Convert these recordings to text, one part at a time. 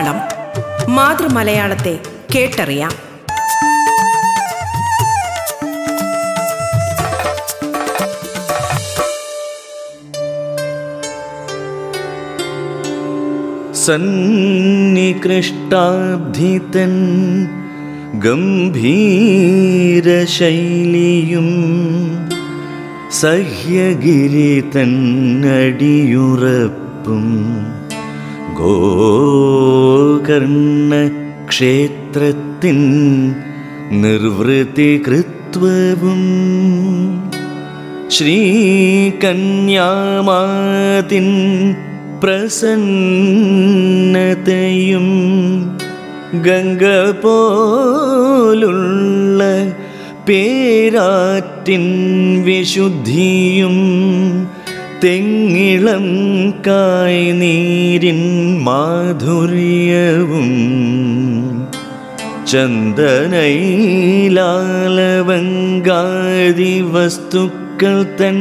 മലയാളം മാതൃമലയാളത്തെ കേട്ടറിയാം. സന്നികൃഷ്ടാബ്ധിതൻ ഗംഭീരശൈലിയും സഹ്യഗിരി തന്നടിയുറപ്പും ഗോകർണ ക്ഷേത്രത്തിൻ നിർവൃത്തി കൃത്വവും. ശ്രീകന്യാമാതിൻ പ്രസന്നതയും ഗംഗ പോലുള്ള പേരാറ്റിൻ വിശുദ്ധിയും തെങ്ങിളം കായ്നീരിൻ മാധുര്യവും ചന്ദനൈലാലവങ്കാരി വസ്തുക്കൾ തൻ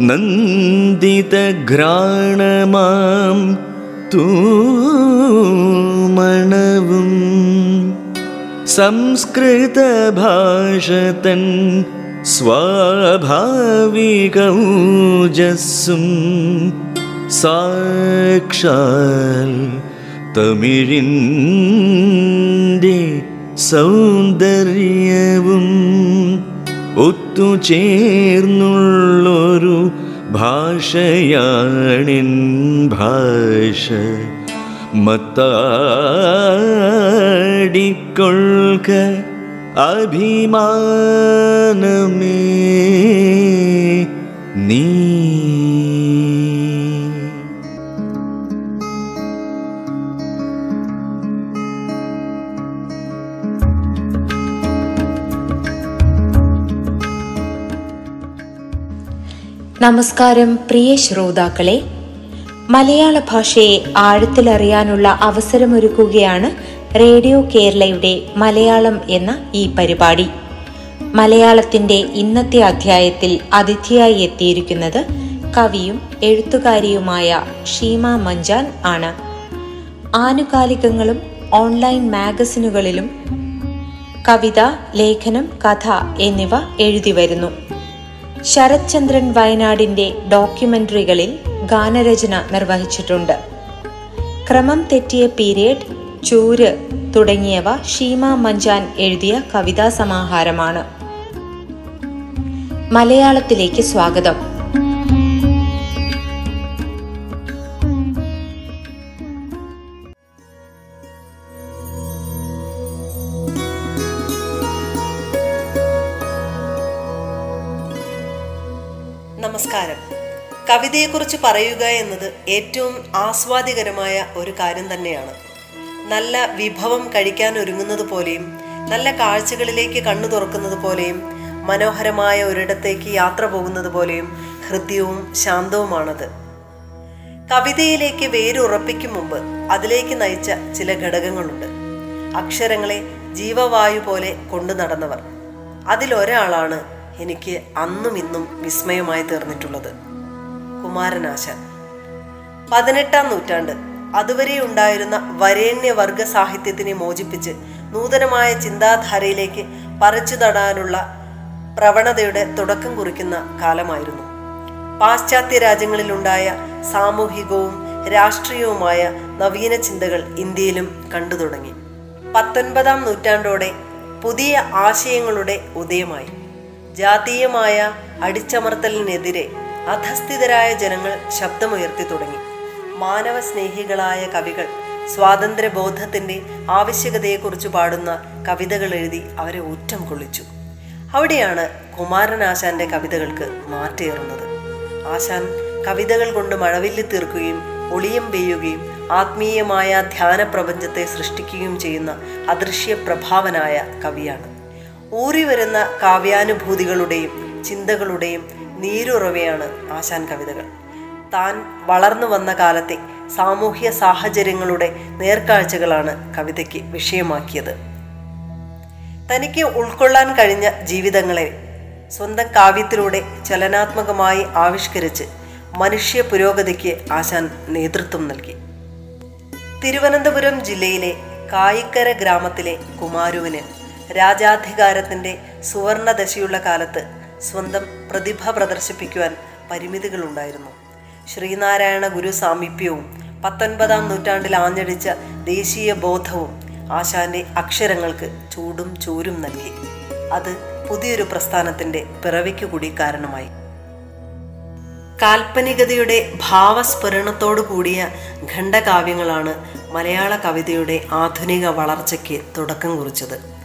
നന്ദിതഘ്രാണമാം തൂമണവും സംസ്കൃത ഭാഷ തൻ സ്വാഭാവികൗജസ്സും സാക്ഷാൽ തമിഴിന്റെ സൗന്ദര്യവും ഒത്തുചേർന്നുള്ളൊരു ഭാഷയാണിൻ ഭാഷ. മത്താടിക്കൊള്ളുക അഭിമാനമേ नी നമസ്കാരം പ്രിയ ശ്രോതാക്കളെ. മലയാള ഭാഷയെ ആഴത്തിലറിയാനുള്ള അവസരമൊരുക്കുകയാണ് റേഡിയോ കേരളയുടെ മലയാളം എന്ന ഈ പരിപാടി. മലയാളത്തിന്റെ ഇന്നത്തെ അധ്യായത്തിൽ അതിഥിയായി എത്തിയിരിക്കുന്നത് കവിയും എഴുത്തുകാരിയുമായ ഷീമ മഞ്ചാൻ ആണ്. ആനുകാലികങ്ങളും ഓൺലൈൻ മാഗസിനുകളിലും കവിത ലേഖനം കഥ എന്നിവ എഴുതി വരുന്നു. ശരത്ചന്ദ്രൻ വയനാടിന്റെ ഡോക്യുമെന്ററികളിൽ ഗാനരചന നിർവഹിച്ചിട്ടുണ്ട്. ക്രമം തെറ്റിയ പീരിയഡ് ചൂര് തുടങ്ങിയവ ഷീമ മഞ്ചാൻ എഴുതിയ കവിതാ സമാഹാരമാണ്. മലയാളത്തിലേക്ക് സ്വാഗതം. നമസ്കാരം. കവിതയെക്കുറിച്ച് പറയുക എന്നത് ഏറ്റവും ആസ്വാദികരമായ ഒരു കാര്യം തന്നെയാണ്. നല്ല വിഭവം കഴിക്കാൻ ഒരുങ്ങുന്നത് പോലെയും നല്ല കാഴ്ചകളിലേക്ക് കണ്ണു തുറക്കുന്നത് പോലെയും മനോഹരമായ ഒരിടത്തേക്ക് യാത്ര പോകുന്നത് പോലെയും ഹൃദ്യവും ശാന്തവുമാണത്. കവിതയിലേക്ക് വേരുറപ്പിക്കും മുമ്പ് അതിലേക്ക് നയിച്ച ചില ഘടകങ്ങളുണ്ട്. അക്ഷരങ്ങളെ ജീവവായു പോലെ കൊണ്ടു നടന്നവർ. അതിലൊരാളാണ് എനിക്ക് അന്നും ഇന്നും വിസ്മയമായി തീർന്നിട്ടുള്ളത്. കുമാരനാശാൻ. പതിനെട്ടാം നൂറ്റാണ്ട്. അതുവരെ ഉണ്ടായിരുന്ന വരേണ്യവർഗ സാഹിത്യത്തിനെ മോചിപ്പിച്ച് നൂതനമായ ചിന്താധാരയിലേക്ക് പറിച്ചു നടാനുള്ള പ്രവണതയുടെ തുടക്കം കുറിക്കുന്ന കാലമായിരുന്നു. പാശ്ചാത്യ രാജ്യങ്ങളിലുണ്ടായ സാമൂഹികവും രാഷ്ട്രീയവുമായ നവീന ചിന്തകൾ ഇന്ത്യയിലും കണ്ടു തുടങ്ങി. പത്തൊൻപതാം നൂറ്റാണ്ടോടെ പുതിയ ആശയങ്ങളുടെ ഉദയമായി. ജാതീയമായ അടിച്ചമർത്തലിനെതിരെ അധസ്ഥിതരായ ജനങ്ങൾ ശബ്ദമുയർത്തി തുടങ്ങി. മാനവ സ്നേഹികളായ കവികൾ സ്വാതന്ത്ര്യബോധത്തിന്റെ ആവശ്യകതയെക്കുറിച്ച് പാടുന്ന കവിതകൾ എഴുതി അവരെ ഊറ്റം കൊള്ളിച്ചു. അവിടെയാണ് കുമാരനാശാന്റെ കവിതകൾക്ക് മാറ്റേറുന്നത്. ആശാൻ കവിതകൾ കൊണ്ട് മഴവില്ല് തീർക്കുകയും ഒളിയം പെയ്യുകയും ആത്മീയമായ ധ്യാന പ്രപഞ്ചത്തെ സൃഷ്ടിക്കുകയും ചെയ്യുന്ന അദൃശ്യ പ്രഭാവനായ കവിയാണ്. ഊറി വരുന്ന കാവ്യാനുഭൂതികളുടെയും ചിന്തകളുടെയും നീരുറവയാണ് ആശാൻ കവിതകൾ. താൻ വളർന്നു വന്ന കാലത്തെ സാമൂഹ്യ സാഹചര്യങ്ങളുടെ നേർക്കാഴ്ചകളാണ് കവിതയ്ക്ക് വിഷയമാക്കിയത്. തനിക്ക് ഉൾക്കൊള്ളാൻ കഴിഞ്ഞ ജീവിതങ്ങളെ സ്വന്തം കാവ്യത്തിലൂടെ ചലനാത്മകമായി ആവിഷ്കരിച്ച് മനുഷ്യ പുരോഗതിക്ക് ആശാൻ നേതൃത്വം നൽകി. തിരുവനന്തപുരം ജില്ലയിലെ കായിക്കര ഗ്രാമത്തിലെ കുമാരുവിന് രാജാധികാരത്തിന്റെ സുവർണദശയുള്ള കാലത്ത് സ്വന്തം പ്രതിഭ പ്രദർശിപ്പിക്കുവാൻ പരിമിതികളുണ്ടായിരുന്നു. ശ്രീനാരായണ ഗുരു സാമീപ്യവും പത്തൊൻപതാം നൂറ്റാണ്ടിൽ ആഞ്ഞടിച്ച ദേശീയ ബോധവും ആശാന്റെ അക്ഷരങ്ങൾക്ക് ചൂടും ചൂരും നൽകി. അത് പുതിയൊരു പ്രസ്ഥാനത്തിന്റെ പിറവിക്കു കൂടി കാരണമായി. കാൽപ്പനികതയുടെ ഭാവസ്ഫുരണത്തോടു കൂടിയ ഖണ്ഡകാവ്യങ്ങളാണ് മലയാള കവിതയുടെ ആധുനിക വളർച്ചയ്ക്ക് തുടക്കം കുറിച്ചത്.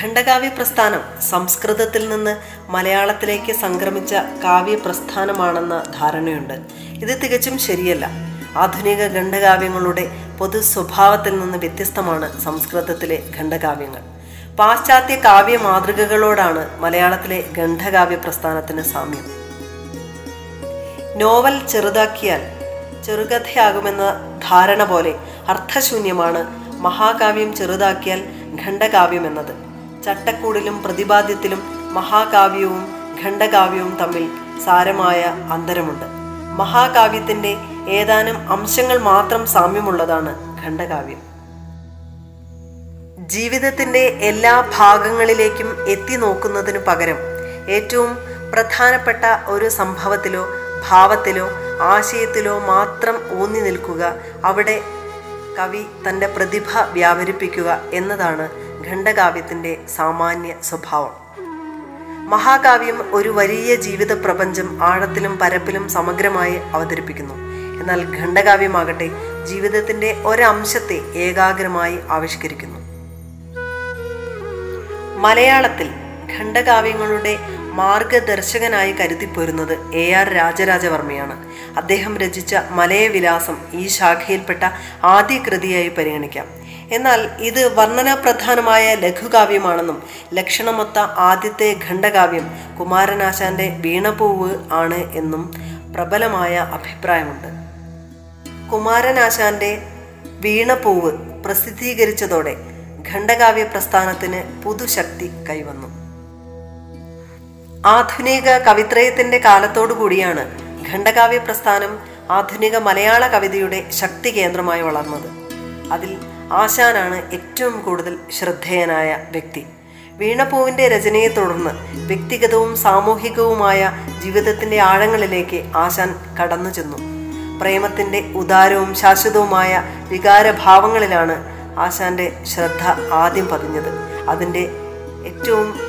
ഖണ്ഡകാവ്യ പ്രസ്ഥാനം സംസ്കൃതത്തിൽ നിന്ന് മലയാളത്തിലേക്ക് സംക്രമിച്ച കാവ്യ പ്രസ്ഥാനമാണെന്ന ധാരണയുണ്ട്. ഇത് തികച്ചും ശരിയല്ല. ആധുനിക ഖണ്ഡകാവ്യങ്ങളുടെ പൊതു സ്വഭാവത്തിൽ നിന്ന് വ്യത്യസ്തമാണ് സംസ്കൃതത്തിലെ ഖണ്ഡകാവ്യങ്ങൾ. പാശ്ചാത്യ കാവ്യ മാതൃകകളോടാണ് മലയാളത്തിലെ ഖണ്ഡകാവ്യ പ്രസ്ഥാനത്തിന് സാമ്യം. നോവൽ ചെറുതാക്കിയാൽ ചെറുകഥയാകുമെന്ന ധാരണ പോലെ അർത്ഥശൂന്യമാണ് മഹാകാവ്യം ചെറുതാക്കിയാൽ ഖണ്ഡകാവ്യം എന്നത്. ചട്ടക്കൂടിലും പ്രതിപാദ്യത്തിലും മഹാകാവ്യവും ഖണ്ഡകാവ്യവും തമ്മിൽ സാരമായ അന്തരമുണ്ട്. മഹാകാവ്യത്തിന്റെ ഏതാനും അംശങ്ങൾ മാത്രം സാമ്യമുള്ളതാണ് ഖണ്ഡകാവ്യം. ജീവിതത്തിന്റെ എല്ലാ ഭാഗങ്ങളിലേക്കും എത്തി നോക്കുന്നതിനു പകരം ഏറ്റവും പ്രധാനപ്പെട്ട ഒരു സംഭവത്തിലോ ഭാവത്തിലോ ആശയത്തിലോ മാത്രം ഊന്നി നിൽക്കുക അവിടെ കവി തന്റെ പ്രതിഭ വ്യാപരിപ്പിക്കുക എന്നതാണ് ഖണ്ഡകാവ്യത്തിന്റെ സാമാന്യ സ്വഭാവം. മഹാകാവ്യം ഒരു വലിയ ജീവിത പ്രപഞ്ചം ആഴത്തിലും പരപ്പിലും സമഗ്രമായി അവതരിപ്പിക്കുന്നു. എന്നാൽ ഖണ്ഡകാവ്യമാകട്ടെ ജീവിതത്തിന്റെ ഒരംശത്തെ ഏകാഗ്രമായി ആവിഷ്കരിക്കുന്നു. മലയാളത്തിൽ ഖണ്ഡകാവ്യങ്ങളുടെ മാർഗദർശകനായി കരുതിപ്പോരുന്നത് എ ആർ രാജരാജവർമ്മയാണ്. അദ്ദേഹം രചിച്ച മലയവിലാസം ഈ ശാഖയിൽപ്പെട്ട ആദ്യ കൃതിയായി പരിഗണിക്കാം. എന്നാൽ ഇത് വർണനാപ്രധാനമായ ലഘുകാവ്യമാണെന്നും ലക്ഷണമൊത്ത ആദ്യത്തെ ഖണ്ഡകാവ്യം കുമാരനാശാന്റെ വീണപൂവ് ആണ് എന്നും പ്രബലമായ അഭിപ്രായമുണ്ട്. കുമാരനാശാന്റെ വീണപൂവ് പ്രസിദ്ധീകരിച്ചതോടെ ഖണ്ഡകാവ്യ പ്രസ്ഥാനത്തിന് പുതുശക്തി കൈവന്നു. ആധുനിക കവിത്രയത്തിന്റെ കാലത്തോടു കൂടിയാണ് ഖണ്ഡകാവ്യ പ്രസ്ഥാനം ആധുനിക മലയാള കവിതയുടെ ശക്തി കേന്ദ്രമായി വളർന്നത്. അതിൽ ആശാനാണ് ഏറ്റവും കൂടുതൽ ശ്രദ്ധേയനായ വ്യക്തി. വീണപ്പൂവിന്റെ രചനയെ തുടർന്ന് വ്യക്തിഗതവും സാമൂഹികവുമായ ജീവിതത്തിന്റെ ആഴങ്ങളിലേക്ക് ആശാൻ കടന്നു ചെന്നു. പ്രേമത്തിന്റെ ഉദാരവും ശാശ്വതവുമായ വികാരഭാവങ്ങളിലാണ് ആശാന്റെ ശ്രദ്ധ ആദ്യം പതിഞ്ഞത്. അതിന്റെ ഏറ്റവും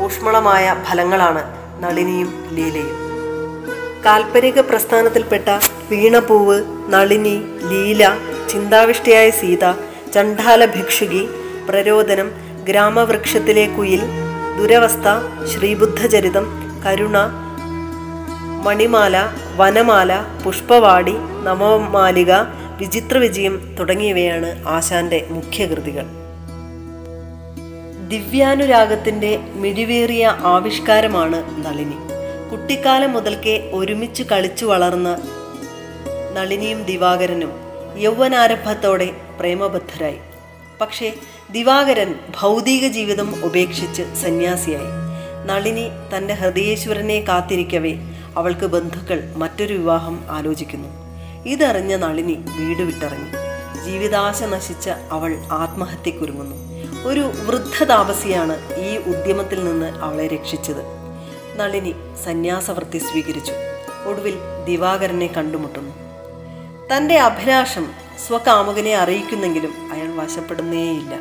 ഊഷ്മളമായ ഫലങ്ങളാണ് നളിനിയും ലീലയും. കാൽപ്പനിക പ്രസ്ഥാനത്തിൽപ്പെട്ട വീണപൂവ് നളിനി ലീല ചിന്താവിഷ്ടിയായ സീത ചണ്ഡാല ഭിക്ഷുകി പ്രരോദനം ഗ്രാമവൃക്ഷത്തിലെ കുയിൽ ദുരവസ്ഥ ശ്രീബുദ്ധചരിതം കരുണ മണിമാല വനമാല പുഷ്പവാടി നവമാലിക വിചിത്ര വിജയം തുടങ്ങിയവയാണ് ആശാന്റെ മുഖ്യകൃതികൾ. ദിവ്യാനുരാഗത്തിന്റെ മിഴിവേറിയ ആവിഷ്കാരമാണ് നളിനി. കുട്ടിക്കാലം മുതൽക്കേ ഒരുമിച്ച് കളിച്ചു വളർന്ന നളിനിയും ദിവാകരനും യൗവനാരംഭത്തോടെ പ്രേമബദ്ധരായി. പക്ഷേ ദിവാകരൻ ഭൗതിക ജീവിതം ഉപേക്ഷിച്ച് സന്യാസിയായി. നളിനി തന്റെ ഹൃദയേശ്വരനെ കാത്തിരിക്കവേ അവൾക്ക് ബന്ധുക്കൾ മറ്റൊരു വിവാഹം ആലോചിക്കുന്നു. ഇതറിഞ്ഞ നളിനി വീട് വിട്ടിറങ്ങി. ജീവിതാശ നശിച്ച അവൾ ആത്മഹത്യക്കുരുങ്ങുന്നു. ഒരു വൃദ്ധ താപസിയാണ് ഈ ഉദ്യമത്തിൽ നിന്ന് അവളെ രക്ഷിച്ചത്. നളിനി സന്യാസവൃത്തി സ്വീകരിച്ചു. ഒടുവിൽ ദിവാകരനെ കണ്ടുമുട്ടുന്നു. തന്റെ അഭിലാഷം സ്വകാമുകനെ അറിയിക്കുന്നെങ്കിലും അയാൾ വശപ്പെടുന്നേയില്ല.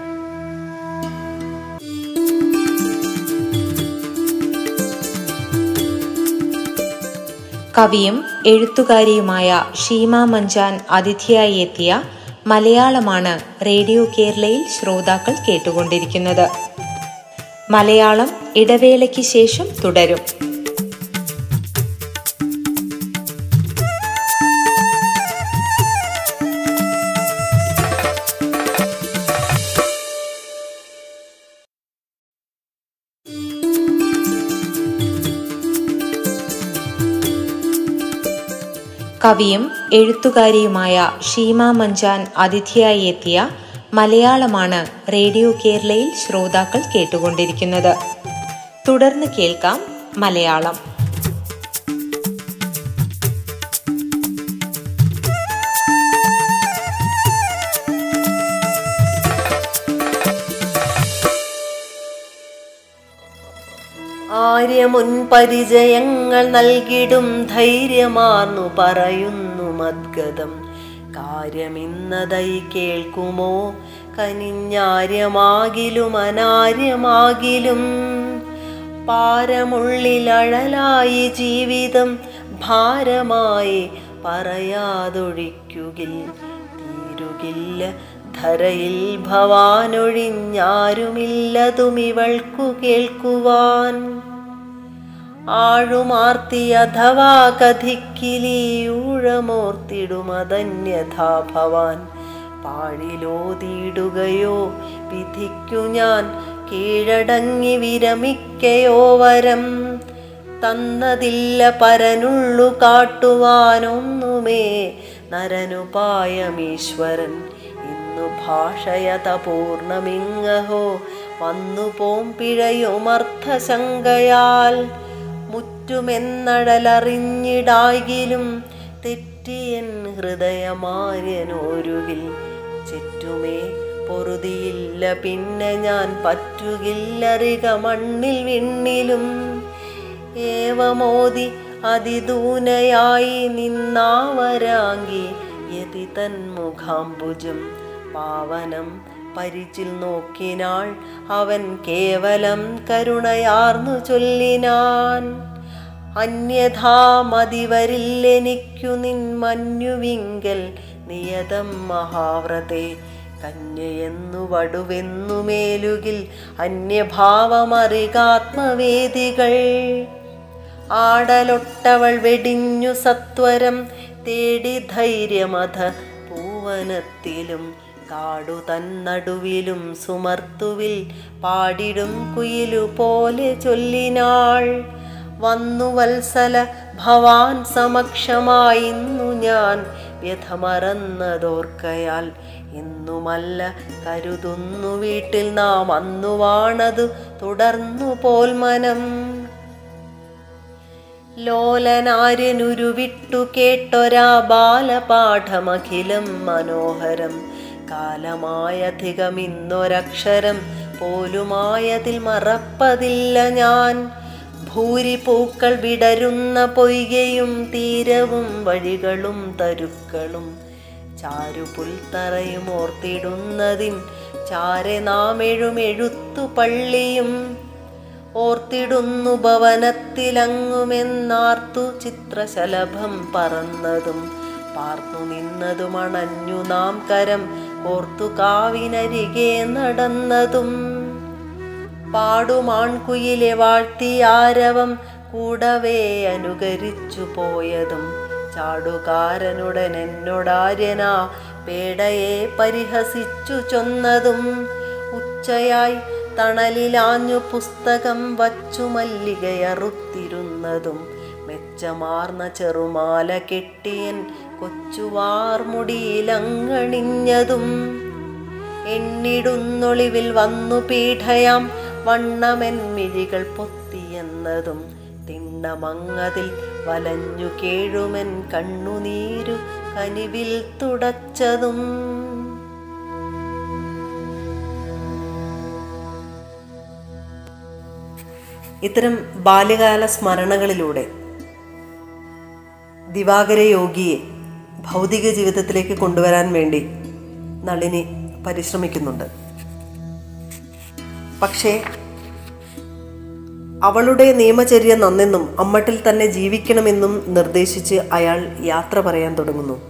കവിയും എഴുത്തുകാരിയുമായ ഷീമ മഞ്ചാൻ അതിഥിയായി എത്തിയ മലയാളമാണ് റേഡിയോ കേരളയിൽ ശ്രോതാക്കൾ കേട്ടുകൊണ്ടിരിക്കുന്നത്. മലയാളം ഇടവേളയ്ക്ക് ശേഷം തുടരും. കവിയും എഴുത്തുകാരിയുമായ ഷീമ മഞ്ചാൻ അതിഥിയായി എത്തിയ മലയാളമാണ് റേഡിയോ കേരളയിൽ ശ്രോതാക്കൾ കേട്ടുകൊണ്ടിരിക്കുന്നത്. തുടർന്ന് കേൾക്കാം മലയാളം. ആര്യമുൻ പരിചയങ്ങൾ നൽകിടും ധൈര്യമാർന്നു പറയുന്നു മദ്ഗതം കാര്യമിന്നതൈ കേൾക്കുമോ? കനിഞ്ഞാര്യമാകിലും അനാര്യമാകിലും. പാരമുള്ളിലഴലായി ജീവിതം ഭാരമായി പറയാതൊഴിക്കുകിൽ. തീരുകില്ല ധരയിൽ ഭവാനൊഴിഞ്ഞാരുമില്ലതും ഇവൾക്കു കേൾക്കുവാൻ. ആഴുമാർത്തി അഥവാ കഥിക്കിലിയൂഴമോർത്തിടുമതന്യഥാ ഭവാൻ. പാഴിലോതിയിടുകയോ വിധിക്കു ഞാൻ കീഴടങ്ങി വിരമിക്കയോ വരം. തന്നതില്ല പരനുള്ളു കാട്ടുവാനൊന്നുമേ നരനുപായമീശ്വരൻ ഇന്നു ഭാഷയത പൂർണമിങ്ങഹോ വന്നു പോം പിഴയുമർത്ഥശങ്കയാൽ. മുറ്റുമെന്നടലറിഞ്ഞിടാകിലും തെറ്റിയൻ ഹൃദയമാര്യനോരുകിൽ ചെറ്റുമേ പൊറുതിയില്ല പിന്നെ ഞാൻ പറ്റുകില്ലറിക മണ്ണിൽ വിണ്ണിലും. ഏവമോതി അതിദൂനയായി നിന്നാവരാങ്കി യതി തന്മുഖാംബുജം പാവനം പരിചിൽ നോക്കിനാൾ അവൻ കേവലം കരുണയാർന്നു ചൊല്ലിനാൻ. അന്യഥാ മതിവരില്ലെനിക്കു നിൻ മഞ്ഞുവിങ്കൽ നിയതം മഹാവ്രതേ. കന്യയെന്നു വടുവെന്നു മേലുകിൽ അന്യഭാവമറികാത്മവേദികൾ. ആടലൊട്ടവൾ വെടിഞ്ഞു സത്വരം തേടി ധൈര്യമത പൂവനത്തിലും കാടു തന്നടുവിലും സുമർത്തുവിൽ പാടിടും കുയിലു പോലെ ചൊല്ലിനാൾ. വന്നു വത്സല ഭവാൻ സമക്ഷമായിന്നു ഞാൻ. വ്യഥമറന്നതോർക്കയാൽ ഇന്നുമല്ല കരുതുന്നു വീട്ടിൽ നാം. അന്നു വാണതു തുടർന്നു പോൽ മനം. ലോലനാര്യനുരുവിട്ടു കേട്ടൊരാ ബാലപാഠമഖിലം മനോഹരം. കാലമായധികമിന്നൊരക്ഷരം പോലുമായതിൽ മറപ്പതില്ല ഞാൻ. ഭൂരിപൂക്കൾ വിടരുന്ന പൊയ്കയും തീരവും വഴികളും തരുക്കളും ചാരുപുൽത്തറയും ഓർത്തിടുന്നതിൻ ചാരെ നാം എഴുമെഴുത്തു പള്ളിയും ഓർത്തിടുന്നു ഭവനത്തിലങ്ങുമെന്നാർത്തു ചിത്രശലഭം പറന്നതും. പാർത്തു നിന്നതും അണഞ്ഞു നാം കരം ഓർത്തു കാവിനരികെ നടന്നതും പാടുമാൺകുയിലെ വാഴ്ത്തിയാരവം കൂടവേ അനുകരിച്ചു പോയതും. ചാടുകാരനുടൻ എന്നോടാര്യനാ പേടയെ പരിഹസിച്ചു ചൊന്നതും. ഉച്ചയായി തണലിലാഞ്ഞു പുസ്തകം വച്ചു മല്ലികയറുത്തിരുന്നതും. മെച്ചമാർന്ന ചെറുമാല കെട്ടിയൻ കൊച്ചുവാർമുടിയിലങ്ങണിഞ്ഞതും എണ്ണിടുന്നൊളിവിൽ വന്നു പീഠയാം വണ്ണമെൻ മിഴികൾ പൊത്തിയെന്നതും തിണ്ണമങ്ങതിൽ വലഞ്ഞു കേഴുമൻ കണ്ണുനീരു കനിവിൽ തുടച്ചതും. ഇത്തരം ബാല്യകാല സ്മരണകളിലൂടെ ദിവാകര യോഗിയെ ഭൗതിക ജീവിതത്തിലേക്ക് കൊണ്ടുവരാൻ വേണ്ടി നളിനി പരിശ്രമിക്കുന്നുണ്ട്. പക്ഷേ അവളുടെ നിയമചര്യ നന്നെന്നും അമ്മട്ടിൽ തന്നെ ജീവിക്കണമെന്നും നിർദ്ദേശിച്ച് അയാൾ യാത്ര പറയാൻ തുടങ്ങുന്നു.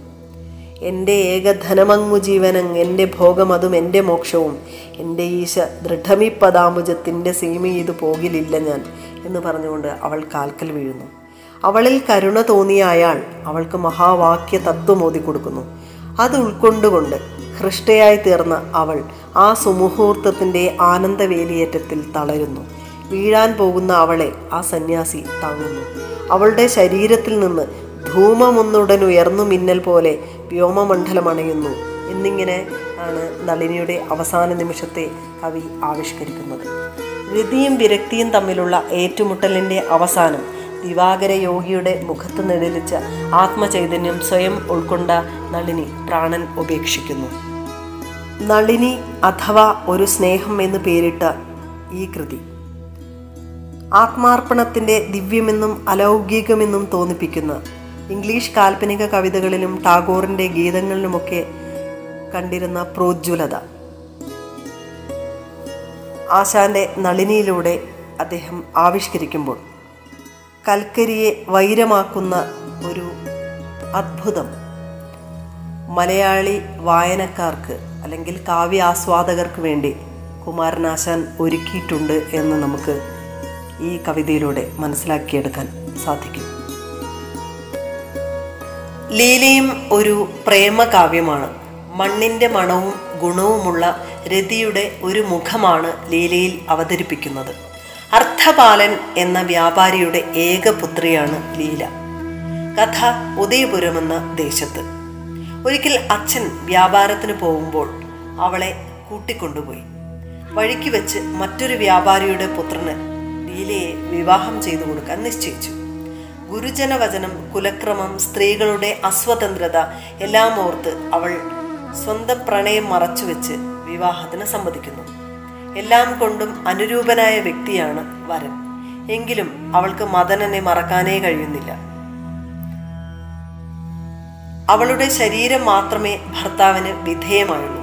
എന്റെ ഏക ധനമങ്ങു ജീവനം എന്റെ ഭോഗം അതും എന്റെ മോക്ഷവും എന്റെ ഈശ ദൃഢമി പദാമുജത്തിന്റെ സീമ പോകിലില്ല ഞാൻ എന്ന് പറഞ്ഞുകൊണ്ട് അവൾ കാൽക്കൽ വീഴുന്നു. അവളിൽ കരുണ തോന്നിയ അയാൾ അവൾക്ക് മഹാവാക്യ തത്വം ഓതി കൊടുക്കുന്നു അത് ഉൾക്കൊണ്ടുകൊണ്ട് ഹൃഷ്ടയായി തീർന്ന അവൾ ആ സുമുഹൂർത്തത്തിന്റെ ആനന്ദവേലിയേറ്റത്തിൽ തളരുന്നു. വീഴാൻ പോകുന്ന അവളെ ആ സന്യാസി താങ്ങുന്നു. അവളുടെ ശരീരത്തിൽ നിന്ന് ധൂമമൊന്നുടൻ ഉയർന്നു മിന്നൽ പോലെ വ്യോമമണ്ഡലമണയുന്നു എന്നിങ്ങനെ ആണ് നളിനിയുടെ അവസാന നിമിഷത്തെ കവി ആവിഷ്കരിക്കുന്നത്. രതിയും വിരക്തിയും തമ്മിലുള്ള ഏറ്റുമുട്ടലിന്റെ അവസാനം ദിവാകര യോഗിയുടെ മുഖത്ത് നിഴലിച്ച ആത്മചൈതന്യം സ്വയം ഉൾക്കൊണ്ട നളിനി പ്രാണൻ ഉപേക്ഷിക്കുന്നു. നളിനി അഥവാ ഒരു സ്നേഹം എന്ന് പേരിട്ട ഈ കൃതി. ആത്മാർപ്പണത്തിന്റെ ദിവ്യമെന്നും അലൗകികമെന്നും തോന്നിപ്പിക്കുന്ന ഇംഗ്ലീഷ് കാൽപ്പനിക കവിതകളിലും ടാഗോറിന്റെ ഗീതങ്ങളിലുമൊക്കെ കണ്ടിരുന്ന പ്രോജ്വലത. ആശാന്റെ നളിനിയിലൂടെ അദ്ദേഹം ആവിഷ്കരിക്കുമ്പോൾ കൽക്കരിയെ വൈരമാക്കുന്ന ഒരു അത്ഭുതം. മലയാളി വായനക്കാർക്ക് അല്ലെങ്കിൽ കാവ്യ ആസ്വാദകർക്ക് വേണ്ടി കുമാരനാശാൻ ഒരുക്കിയിട്ടുണ്ട് എന്ന് നമുക്ക് ഈ കവിതയിലൂടെ മനസ്സിലാക്കിയെടുക്കാൻ സാധിക്കും. ലീലയും ഒരു പ്രേമകാവ്യമാണ്. മണ്ണിന്റെ മണവും ഗുണവുമുള്ള രതിയുടെ ഒരു മുഖമാണ് ലീലയിൽ അവതരിപ്പിക്കുന്നത്. അർത്ഥപാലൻ എന്ന വ്യാപാരിയുടെ ഏക പുത്രിയാണ് ലീല. കഥ ഉദയപുരം എന്ന ദേശത്ത്. ഒരിക്കൽ അച്ഛൻ വ്യാപാരത്തിന് പോകുമ്പോൾ അവളെ കൂട്ടിക്കൊണ്ടുപോയി. വഴിക്ക് വെച്ച് മറ്റൊരു വ്യാപാരിയുടെ പുത്രന് ലീലയെ വിവാഹം ചെയ്തു കൊടുക്കാൻ നിശ്ചയിച്ചു. ഗുരുജന വചനം കുലക്രമം സ്ത്രീകളുടെ അസ്വതന്ത്രത എല്ലാം ഓർത്ത് അവൾ സ്വന്തം പ്രണയം മറച്ചുവെച്ച് വിവാഹത്തിന് സമ്മതിക്കുന്നു. എല്ലാം കൊണ്ടും അനുരൂപനായ വ്യക്തിയാണ് വരൻ. എങ്കിലും അവൾക്ക് മദനനെ മറക്കാനേ കഴിയുന്നില്ല. അവളുടെ ശരീരം മാത്രമേ ഭർത്താവിന് വിധേയമായുള്ളൂ.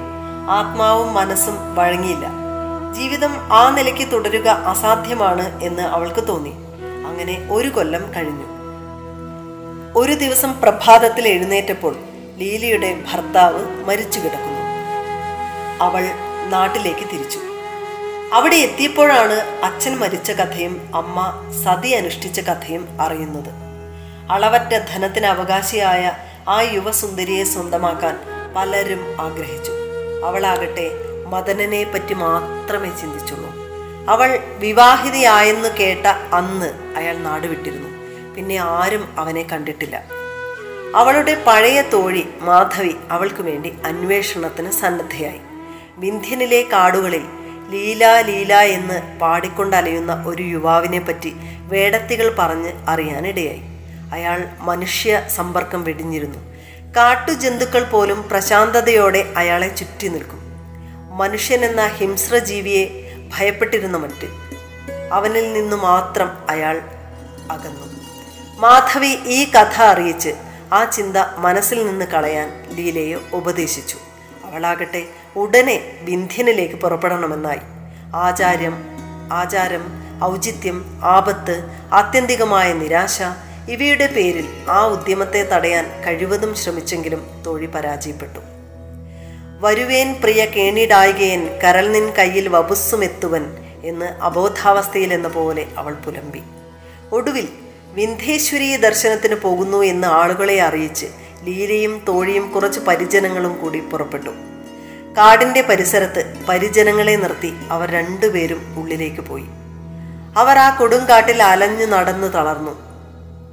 ആത്മാവും മനസ്സും വഴങ്ങിയില്ല. ജീവിതം ആ നിലയ്ക്ക് തുടരുക അസാധ്യമാണ് എന്ന് അവൾക്ക് തോന്നി. അങ്ങനെ ഒരു കൊല്ലം കഴിഞ്ഞു. ഒരു ദിവസം പ്രഭാതത്തിൽ എഴുന്നേറ്റപ്പോൾ ലീലയുടെ ഭർത്താവ് മരിച്ചു കിടക്കുന്നു അവൾ നാട്ടിലേക്ക് തിരിച്ചു. അവിടെ എത്തിയപ്പോഴാണ് അച്ഛൻ മരിച്ച കഥയും അമ്മ സതി അനുഷ്ഠിച്ച കഥയും അറിയുന്നത്. അളവറ്റ ധനത്തിന് അവകാശിയായ ആ യുവസുന്ദരിയെ സ്വന്തമാക്കാൻ പലരും ആഗ്രഹിച്ചു. അവളാകട്ടെ മദനനെ പറ്റി മാത്രമേ ചിന്തിച്ചുള്ളൂ. അവൾ വിവാഹിതയായെന്ന് കേട്ട അന്ന് അയാൾ നാടുവിട്ടിരുന്നു. പിന്നെ ആരും അവനെ കണ്ടിട്ടില്ല. അവളുടെ പഴയ തോഴി മാധവി അവൾക്ക് വേണ്ടി അന്വേഷണത്തിന് സന്നദ്ധയായി. വിന്ധ്യനിലെ കാടുകളിൽ ലീല ലീല എന്ന് പാടിക്കൊണ്ടലയുന്ന ഒരു യുവാവിനെ പറ്റി വേടത്തികൾ പറഞ്ഞ് അറിയാനിടയായി. അയാൾ മനുഷ്യ സമ്പർക്കം വെടിഞ്ഞിരുന്നു. കാട്ടുജന്തുക്കൾ പോലും പ്രശാന്തതയോടെ അയാളെ ചുറ്റി നിൽക്കും. മനുഷ്യൻ മനുഷ്യനെന്ന ഹിംസ്രജീവിയെ ഭയപ്പെട്ടിരുന്ന മറ്റ്. അവനിൽ നിന്നു മാത്രം അയാൾ അകന്നു. മാധവി ഈ കഥ അറിയിച്ച് ആ ചിന്ത മനസ്സിൽ നിന്ന് കളയാൻ ലീലയെ ഉപദേശിച്ചു. അവളാകട്ടെ ഉടനെ വിന്ധ്യനിലേക്ക് പുറപ്പെടണമെന്നായി. ആചാര്യം ആചാരം ഔചിത്യം ആപത്ത് ആത്യന്തികമായ നിരാശ ഇവയുടെ പേരിൽ ആ ഉദ്യമത്തെ തടയാൻ കഴിവതും ശ്രമിച്ചെങ്കിലും തോഴി പരാജയപ്പെട്ടു. വരുവേൻ പ്രിയ കേണിടായികയൻ കരൽ നിൻ കയ്യിൽ വപുസ്സുമെത്തുവൻ എന്ന് അബോധാവസ്ഥയിൽ എന്ന പോലെ അവൾ പുലമ്പി. ഒടുവിൽ വിന്ധ്യേശ്വരി ദർശനത്തിന് പോകുന്നു എന്ന് ആളുകളെ അറിയിച്ച് ലീലയും തോഴിയും കുറച്ച് പരിജനങ്ങളും കൂടി പുറപ്പെട്ടു. കാടിന്റെ പരിസരത്ത് പരിജനങ്ങളെ നിർത്തി അവർ രണ്ടുപേരും ഉള്ളിലേക്ക് പോയി. അവർ ആ കൊടുങ്കാട്ടിൽ അലഞ്ഞു നടന്നു തളർന്നു.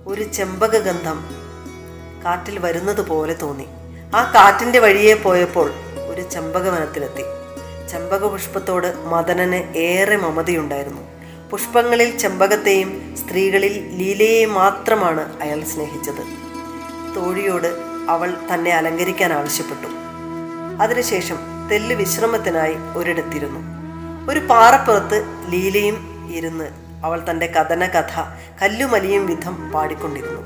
ഒരു ചെമ്പക ഗന്ധം കാറ്റിൽ വരുന്നത് പോലെ തോന്നി. ആ കാറ്റിന്റെ വഴിയെ പോയപ്പോൾ ഒരു ചെമ്പക വനത്തിലെത്തി. ചെമ്പക പുഷ്പത്തോട് മദനന് ഏറെ മമതയുണ്ടായിരുന്നു. പുഷ്പങ്ങളിൽ ചെമ്പകത്തെയും സ്ത്രീകളിൽ ലീലയെയും മാത്രമാണ് അയാൾ സ്നേഹിച്ചത്. തോഴിയോട് അവൾ തന്നെ അലങ്കരിക്കാൻ ആവശ്യപ്പെട്ടു. അതിനുശേഷം തെല്ല് വിശ്രമത്തിനായി ഒരിടത്തിരുന്നു. ഒരു പാറപ്പുറത്ത് ലീലയും ഇരുന്ന് അവൾ തന്റെ കഥന കഥ കല്ലുമലിയും വിധം പാടിക്കൊണ്ടിരുന്നു.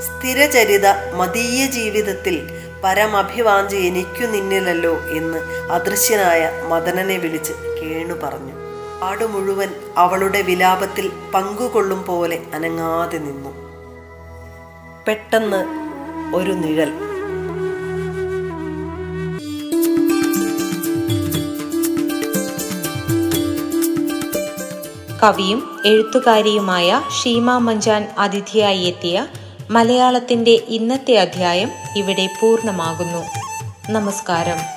സ്ഥിരചരിത മതീയ ജീവിതത്തിൽ പരമഭിവാഞ്ചി എനിക്കു നിന്നിലല്ലോ എന്ന് അദൃശ്യനായ മദനനെ വിളിച്ച് കേണു പറഞ്ഞു. ആടു മുഴുവൻ അവളുടെ വിലാപത്തിൽ പങ്കുകൊള്ളും പോലെ അനങ്ങാതെ നിന്നു. പെട്ടെന്ന് ഒരു നിഴൽ കവിയും എഴുത്തുകാരിയുമായ ഷീമ മഞ്ചാൻ അതിഥിയായി എത്തിയ മലയാളത്തിന്റെ ഇന്നത്തെ അധ്യായം ഇവിടെ പൂർണമാകുന്നു. നമസ്കാരം.